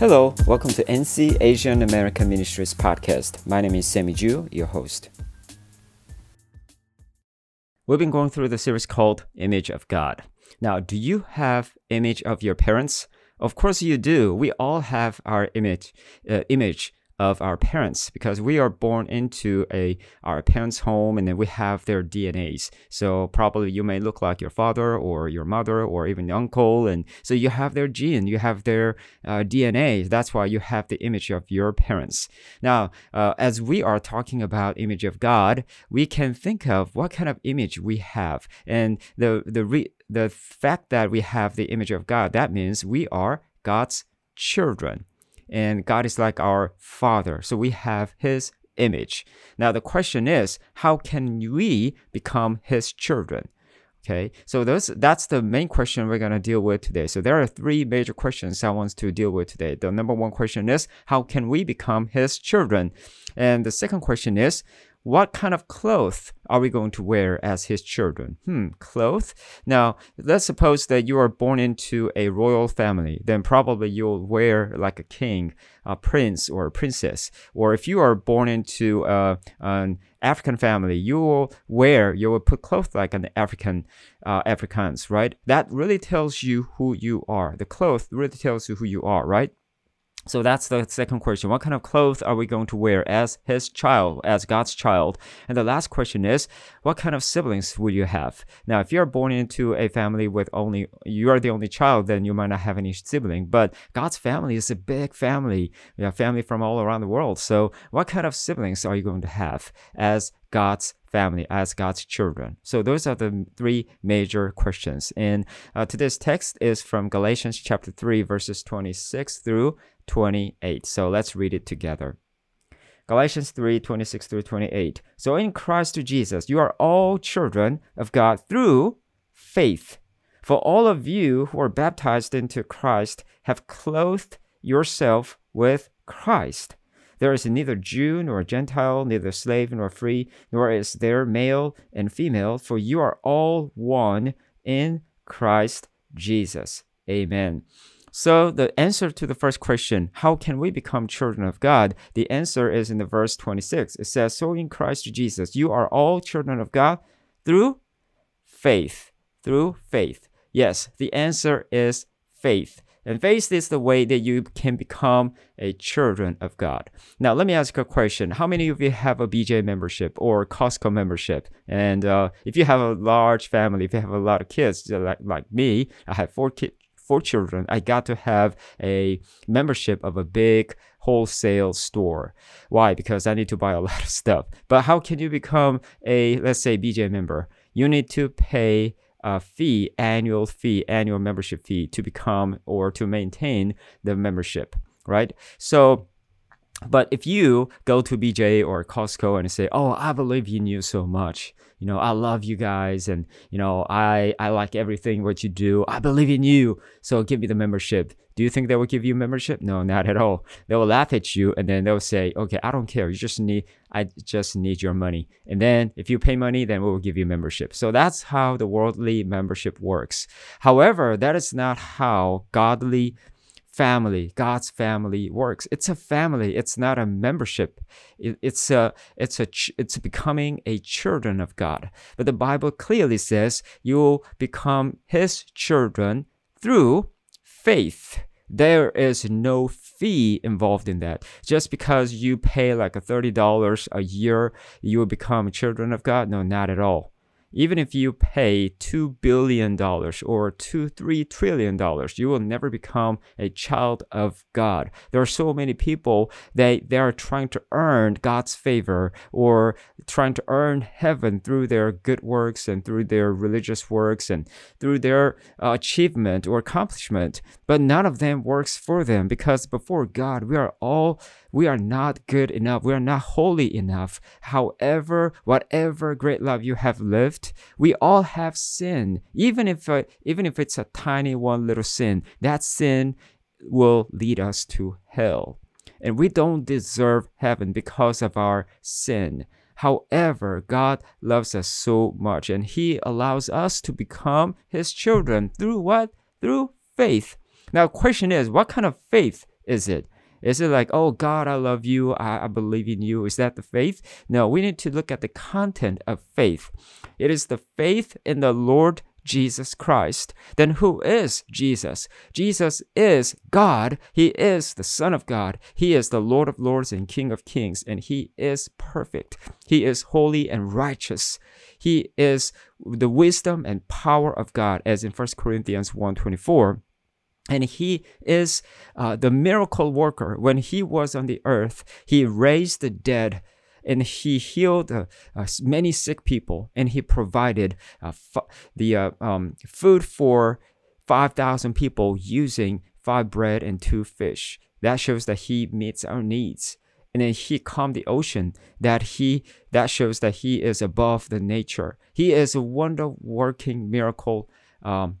Hello, welcome to NC Asian American Ministries podcast. My name is Sammy Ju, your host. We've been going through the series called Image of God. Now, do you have image of your parents? Of course you do. We all have our image uh, image of our parents because we are born into a our parents' home and then we have their DNAs. So probably you may look like your father or your mother or even uncle, and so you have their gene, you have their uh, DNA. That's why you have the image of your parents. Now, uh, as we are talking about image of God, we can think of what kind of image we have, and the the re- the fact that we have the image of God, that means we are God's children and God is like our Father. So we have His image. Now, the question is, how can we become His children? Okay, so those that's the main question we're gonna deal with today. So there are three major questions I want to deal with today. The number one question is, how can we become His children? And the second question is, what kind of clothes are we going to wear as his children? Hmm, clothes? Now, let's suppose that you are born into a royal family, then probably you'll wear like a king, a prince, or a princess. Or if you are born into uh, an African family, you will wear, you will put clothes like an African uh, Africans, right? That really tells you who you are. The clothes really tells you who you are, right? So that's the second question. What kind of clothes are we going to wear as his child, as God's child? And the last question is, what kind of siblings will you have? Now, if you're born into a family with only, you are the only child, then you might not have any sibling. But God's family is a big family. We have family from all around the world. So what kind of siblings are you going to have as God's family as God's children? So those are the three major questions. And uh, today's text is from Galatians chapter 3, verses 26 through 28. So let's read it together. Galatians 3 26 through 28. So in Christ Jesus, you are all children of God through faith. For all of you who are baptized into Christ have clothed yourself with Christ. There is neither Jew nor Gentile, neither slave nor free, nor is there male and female, for you are all one in Christ Jesus. Amen. So the answer to the first question, how can we become children of God? The answer is in the verse 26. It says, So in Christ Jesus, you are all children of God through faith. Through faith. Yes, the answer is faith. And faith is the way that you can become a children of God. Now, let me ask a question. How many of you have a BJ membership or Costco membership? And uh, if you have a large family, if you have a lot of kids, like, like me, I have four kids for children, I got to have a membership of a big wholesale store. Why? Because I need to buy a lot of stuff. But how can you become a, let's say, BJ member? You need to pay a fee, annual fee, annual membership fee to become or to maintain the membership, right? So, but if you go to BJ or Costco and say, "Oh, I believe in you so much. You know, I love you guys and you know, I I like everything what you do. I believe in you. So give me the membership." Do you think they will give you membership? No, not at all. They will laugh at you and then they'll say, "Okay, I don't care. You just need I just need your money." And then if you pay money, then we will give you membership. So that's how the worldly membership works. However, that is not how godly family god's family works. It's a family. It's not a membership. It, it's a it's a it's becoming a children of god. But the bible clearly says you'll become his children through faith. There is no fee involved in that. Just because you pay like a $30 a year, you will become children of God? No, not at all even if you pay $2 billion or 2 3 trillion dollars you will never become a child of god. There are so many people that they are trying to earn god's favor or trying to earn heaven through their good works and through their religious works and through their uh, achievement or accomplishment but none of them works for them because before god we are all we are not good enough. We are not holy enough. However whatever great love you have lived we all have sin. Even if uh, even if it's a tiny one little sin, that sin will lead us to hell. And we don't deserve heaven because of our sin. However, God loves us so much and He allows us to become His children through what? Through faith. Now, question is, what kind of faith is it? Is it like, oh God, I love you, I, I, believe in you? Is that the faith? No, we need to look at the content of faith. It is the faith in the Lord Jesus Christ. Then who is Jesus? Jesus is God. He is the Son of God. He is the Lord of Lords and King of Kings, and He is perfect. He is holy and righteous. He is the wisdom and power of God, as in 1 Corinthians 1.24. And he is uh, the miracle worker. When he was on the earth, he raised the dead and he healed uh, uh, many sick people and he provided uh, the uh, um, food for 5,000 people using five bread and two fish. That shows that he meets our needs. And then he calmed the ocean. That he that shows that he is above the nature. He is a wonder working miracle um,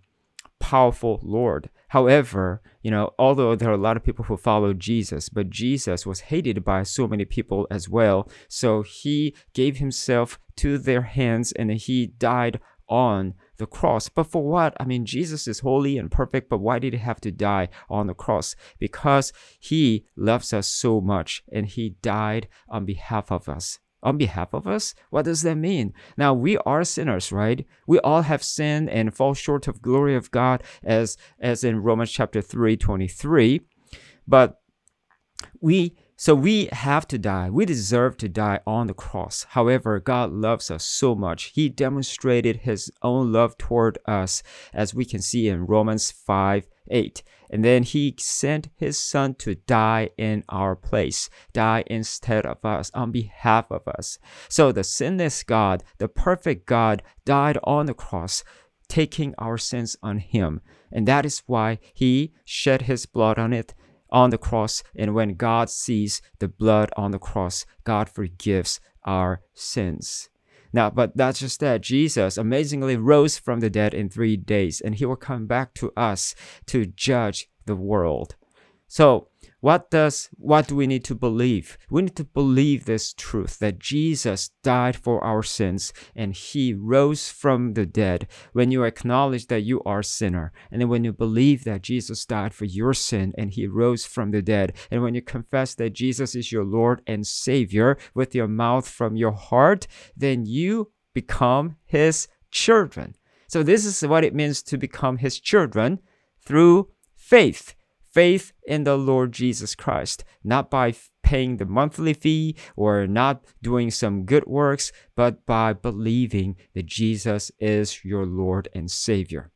powerful Lord. However, you know, although there are a lot of people who follow Jesus, but Jesus was hated by so many people as well. So he gave himself to their hands and he died on the cross. But for what? I mean, Jesus is holy and perfect, but why did he have to die on the cross? Because he loves us so much and he died on behalf of us on behalf of us? What does that mean? Now, we are sinners, right? We all have sinned and fall short of glory of God as as in Romans chapter 3, 23. But we so we have to die. We deserve to die on the cross. However, God loves us so much. He demonstrated his own love toward us, as we can see in Romans 5 8. And then he sent his son to die in our place, die instead of us, on behalf of us. So the sinless God, the perfect God, died on the cross, taking our sins on him. And that is why he shed his blood on it on the cross. And when God sees the blood on the cross, God forgives our sins. Now, but that's just that. Jesus amazingly rose from the dead in three days, and he will come back to us to judge the world. So, what does what do we need to believe? We need to believe this truth that Jesus died for our sins and he rose from the dead. When you acknowledge that you are a sinner, and then when you believe that Jesus died for your sin and he rose from the dead, and when you confess that Jesus is your Lord and Savior with your mouth from your heart, then you become his children. So this is what it means to become his children through faith faith in the Lord Jesus Christ, not by paying the monthly fee or not doing some good works, but by believing that Jesus is your Lord and Savior.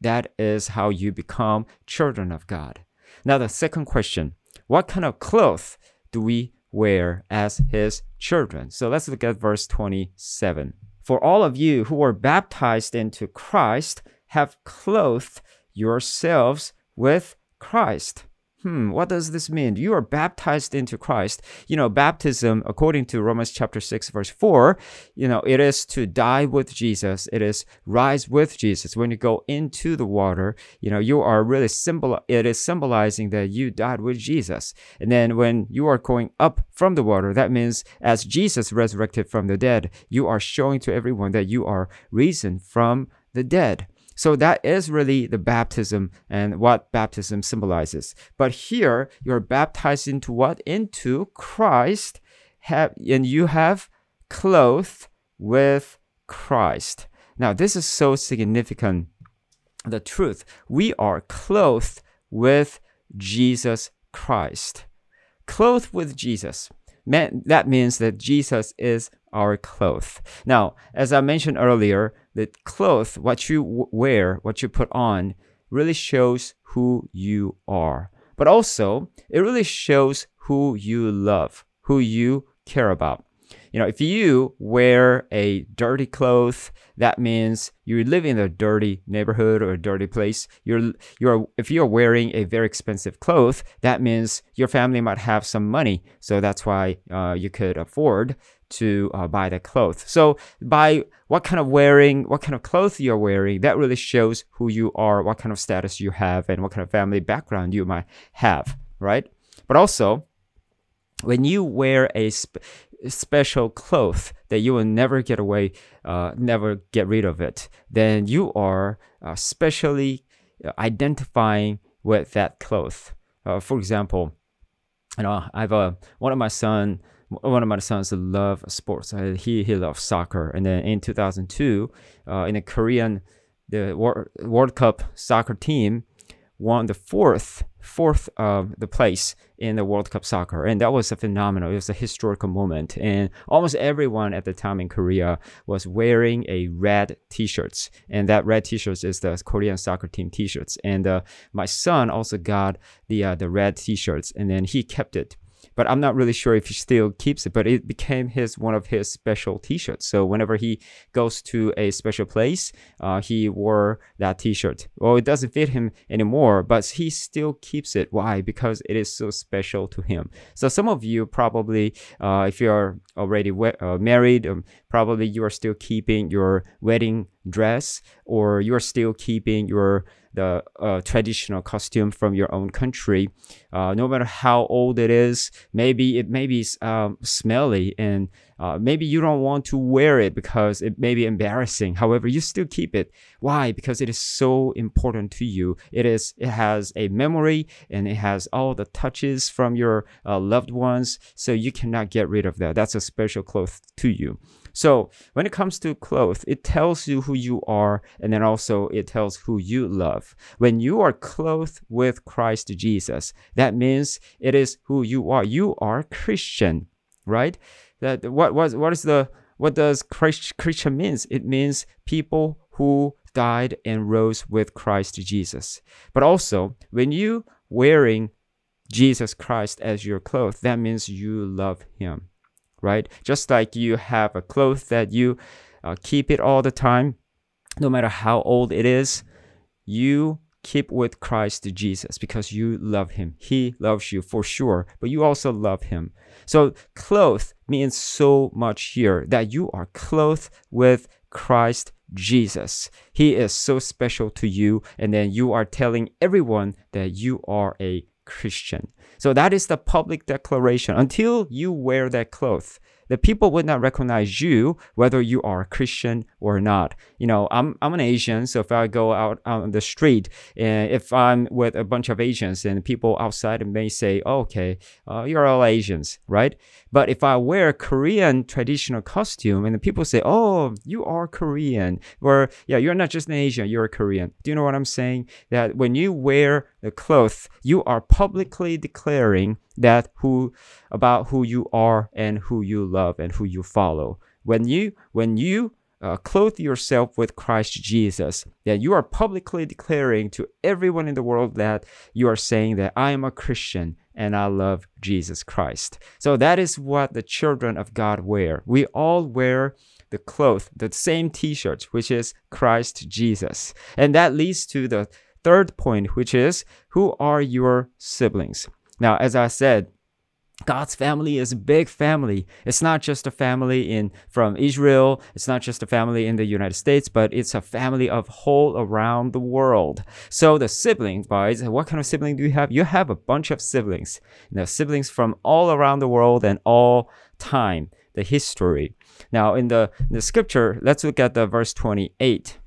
That is how you become children of God. Now, the second question what kind of clothes do we wear as His children? So let's look at verse 27. For all of you who were baptized into Christ have clothed yourselves with Christ. Hmm, what does this mean? You are baptized into Christ. You know, baptism, according to Romans chapter 6, verse 4, you know, it is to die with Jesus. It is rise with Jesus. When you go into the water, you know, you are really symbol, it is symbolizing that you died with Jesus. And then when you are going up from the water, that means as Jesus resurrected from the dead, you are showing to everyone that you are risen from the dead. So that is really the baptism and what baptism symbolizes. But here you're baptized into what? Into Christ, have, and you have clothed with Christ. Now this is so significant. The truth, we are clothed with Jesus Christ. Clothed with Jesus. Man, that means that Jesus is our clothes. Now, as I mentioned earlier, the clothes, what you wear, what you put on, really shows who you are. But also, it really shows who you love, who you care about. You know, if you wear a dirty clothes, that means you live in a dirty neighborhood or a dirty place. You're you're if you're wearing a very expensive clothes, that means your family might have some money, so that's why uh, you could afford to uh, buy the clothes. So by what kind of wearing, what kind of clothes you're wearing, that really shows who you are, what kind of status you have, and what kind of family background you might have, right? But also, when you wear a sp- special cloth that you will never get away, uh, never get rid of it, then you are uh, specially uh, identifying with that cloth. Uh, for example, you know, I have a one of my son, one of my sons love sports. Uh, he he loves soccer, and then in 2002, uh, in the Korean, the World, World Cup soccer team won the fourth fourth uh, the place in the World Cup soccer, and that was a phenomenal. It was a historical moment, and almost everyone at the time in Korea was wearing a red T-shirts, and that red T-shirts is the Korean soccer team T-shirts. And uh, my son also got the uh, the red T-shirts, and then he kept it but I'm not really sure if he still keeps it. But it became his one of his special T-shirts. So whenever he goes to a special place, uh, he wore that T-shirt. Well, it doesn't fit him anymore, but he still keeps it. Why? Because it is so special to him. So some of you probably, uh, if you are already we- uh, married, um, probably you are still keeping your wedding dress, or you are still keeping your the uh, traditional costume from your own country, uh, no matter how old it is. Maybe it may be um, smelly and uh, maybe you don't want to wear it because it may be embarrassing. However, you still keep it. Why? Because it is so important to you. It is. It has a memory and it has all the touches from your uh, loved ones. So you cannot get rid of that. That's a special cloth to you. So when it comes to clothes, it tells you who you are, and then also it tells who you love. When you are clothed with Christ Jesus, that means it is who you are. You are Christian, right? That what what what is the what does Christ, Christian means? It means people who died and rose with Christ Jesus. But also, when you wearing Jesus Christ as your clothes, that means you love him right? Just like you have a cloth that you uh, keep it all the time, no matter how old it is, you keep with Christ Jesus because you love him. He loves you for sure, but you also love him. So cloth means so much here that you are clothed with Christ Jesus. He is so special to you, and then you are telling everyone that you are a Christian. So that is the public declaration. Until you wear that cloth, the people would not recognize you whether you are a Christian or not. You know, I'm I'm an Asian, so if I go out on the street and if I'm with a bunch of Asians and people outside may say, oh, "Okay, uh, you're all Asians," right? But if I wear Korean traditional costume and the people say, "Oh, you are Korean," or "Yeah, you're not just an Asian, you're a Korean," do you know what I'm saying? That when you wear the clothes, you are publicly declaring that who about who you are and who you love and who you follow. When you when you uh, clothe yourself with Christ Jesus, that you are publicly declaring to everyone in the world that you are saying that I am a Christian and I love Jesus Christ. So that is what the children of God wear. We all wear the cloth, the same t-shirt, which is Christ Jesus. And that leads to the third point, which is who are your siblings? Now, as I said, God's family is a big family. It's not just a family in from Israel. It's not just a family in the United States, but it's a family of whole around the world. So the siblings, guys, what kind of sibling do you have? You have a bunch of siblings. Know, siblings from all around the world and all time, the history. Now, in the, in the scripture, let's look at the verse 28.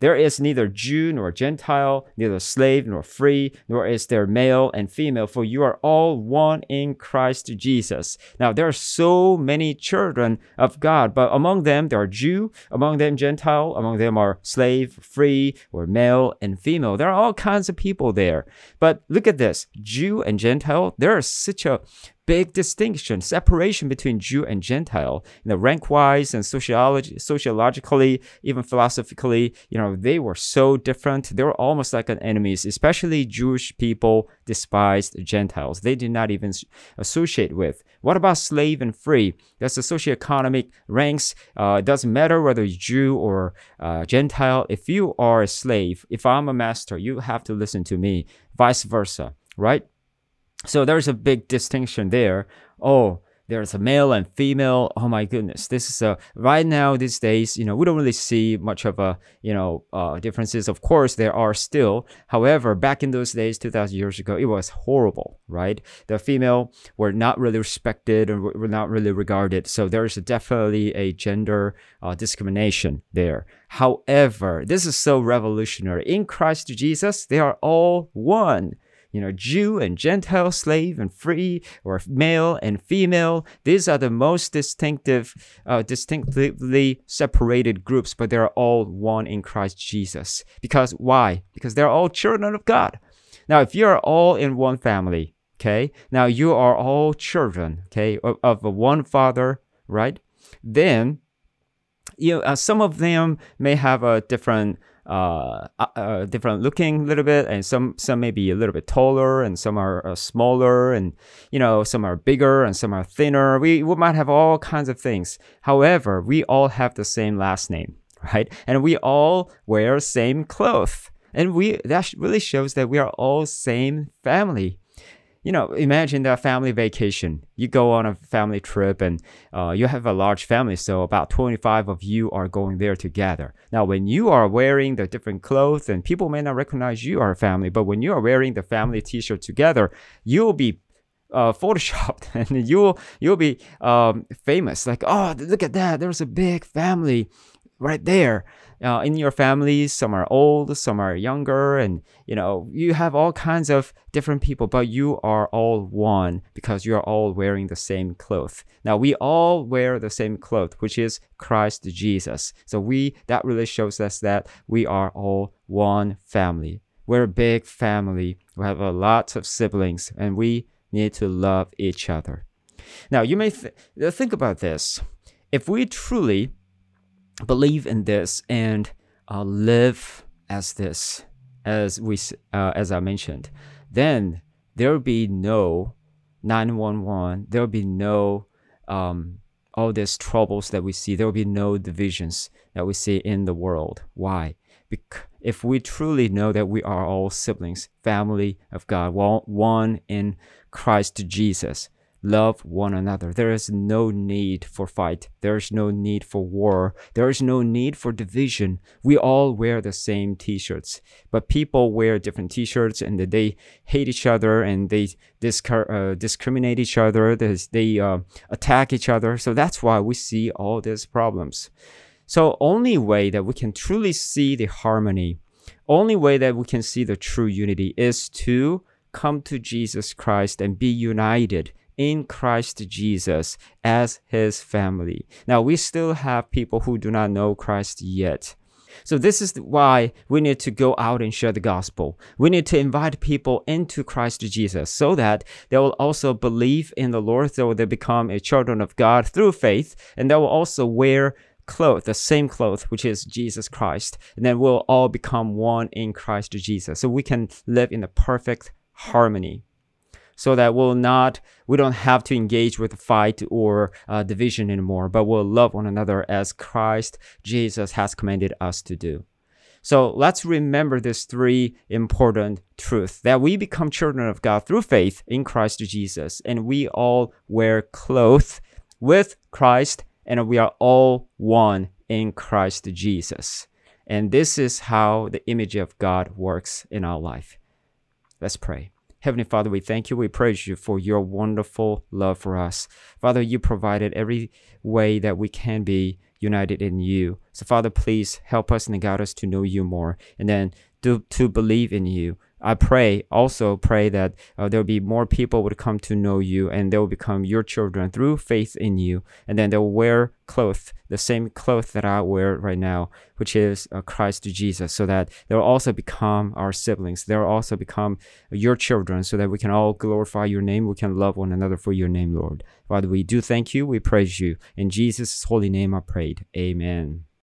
There is neither Jew nor Gentile, neither slave nor free, nor is there male and female, for you are all one in Christ Jesus. Now, there are so many children of God, but among them there are Jew, among them Gentile, among them are slave, free, or male and female. There are all kinds of people there. But look at this Jew and Gentile, there is such a big distinction, separation between Jew and Gentile, you know, rank wise and sociology, sociologically, even philosophically, you know, they were so different. They were almost like an enemies, especially Jewish people despised Gentiles. They did not even associate with. What about slave and free? That's the socioeconomic ranks. Uh, it doesn't matter whether you're Jew or uh, Gentile. If you are a slave, if I'm a master, you have to listen to me. Vice versa, right? So there's a big distinction there. Oh, there's a male and female. Oh my goodness, this is a right now these days. You know, we don't really see much of a you know uh, differences. Of course, there are still. However, back in those days, 2,000 years ago, it was horrible. Right, the female were not really respected and were not really regarded. So there's definitely a gender uh, discrimination there. However, this is so revolutionary. In Christ Jesus, they are all one you know, Jew and Gentile, slave and free, or male and female. These are the most distinctive, uh, distinctively separated groups, but they're all one in Christ Jesus. Because why? Because they're all children of God. Now, if you're all in one family, okay, now you are all children, okay, of, of one father, right? Then, you know, uh, some of them may have a different uh, uh, uh, different looking a little bit, and some some may be a little bit taller, and some are uh, smaller, and you know some are bigger, and some are thinner. We we might have all kinds of things. However, we all have the same last name, right? And we all wear same clothes, and we that really shows that we are all same family you know, imagine that family vacation. You go on a family trip and uh, you have a large family, so about 25 of you are going there together. Now, when you are wearing the different clothes, and people may not recognize you are a family, but when you are wearing the family t shirt together, you'll be uh, photoshopped and you'll you'll be um, famous. Like, oh, look at that! There's a big family right there uh, in your family some are old some are younger and you know you have all kinds of different people but you are all one because you are all wearing the same cloth. Now we all wear the same cloth which is christ jesus. So we that really shows us that we are all one family. We're a big family. We have a lot of siblings and we need to love each other. Now you may th- think about this. If we truly believe in this and uh, live as this, as we uh, as I mentioned, then there will be no 911. There will be no um, all these troubles that we see. There will be no divisions that we see in the world. Why? Because if we truly know that we are all siblings, family of God, one in Christ Jesus, love one another. There is no need for fight. There is no need for war. There is no need for division. We all wear the same t-shirts, but people wear different t-shirts and they hate each other and they uh, discriminate each other. They uh, attack each other. So that's why we see all these problems. So only way that we can truly see the harmony, only way that we can see the true unity is to come to Jesus Christ and be united in Christ Jesus as his family. Now, we still have people who do not know Christ yet. So, this is why we need to go out and share the gospel. We need to invite people into Christ Jesus so that they will also believe in the Lord, so they become a children of God through faith, and they will also wear clothes, the same clothes, which is Jesus Christ. And then we'll all become one in Christ Jesus. So we can live in a perfect harmony so that we'll not we don't have to engage with fight or uh, division anymore but we'll love one another as christ jesus has commanded us to do. So let's remember these three important truths that we become children of god through faith in christ jesus and we all wear clothes with christ and we are all one in christ jesus. And this is how the image of god works in our life. Let's pray Heavenly Father, we thank you. We praise you for your wonderful love for us. Father, you provided every way that we can be united in you. So, Father, please help us and guide us to know you more and then to, to believe in you I pray, also pray that uh, there will be more people would come to know you and they will become your children through faith in you. And then they'll wear clothes, the same clothes that I wear right now, which is uh, Christ Jesus, so that they'll also become our siblings. They'll also become your children so that we can all glorify your name. We can love one another for your name, Lord. Father, we do thank you. We praise you. In Jesus' holy name I prayed. Amen.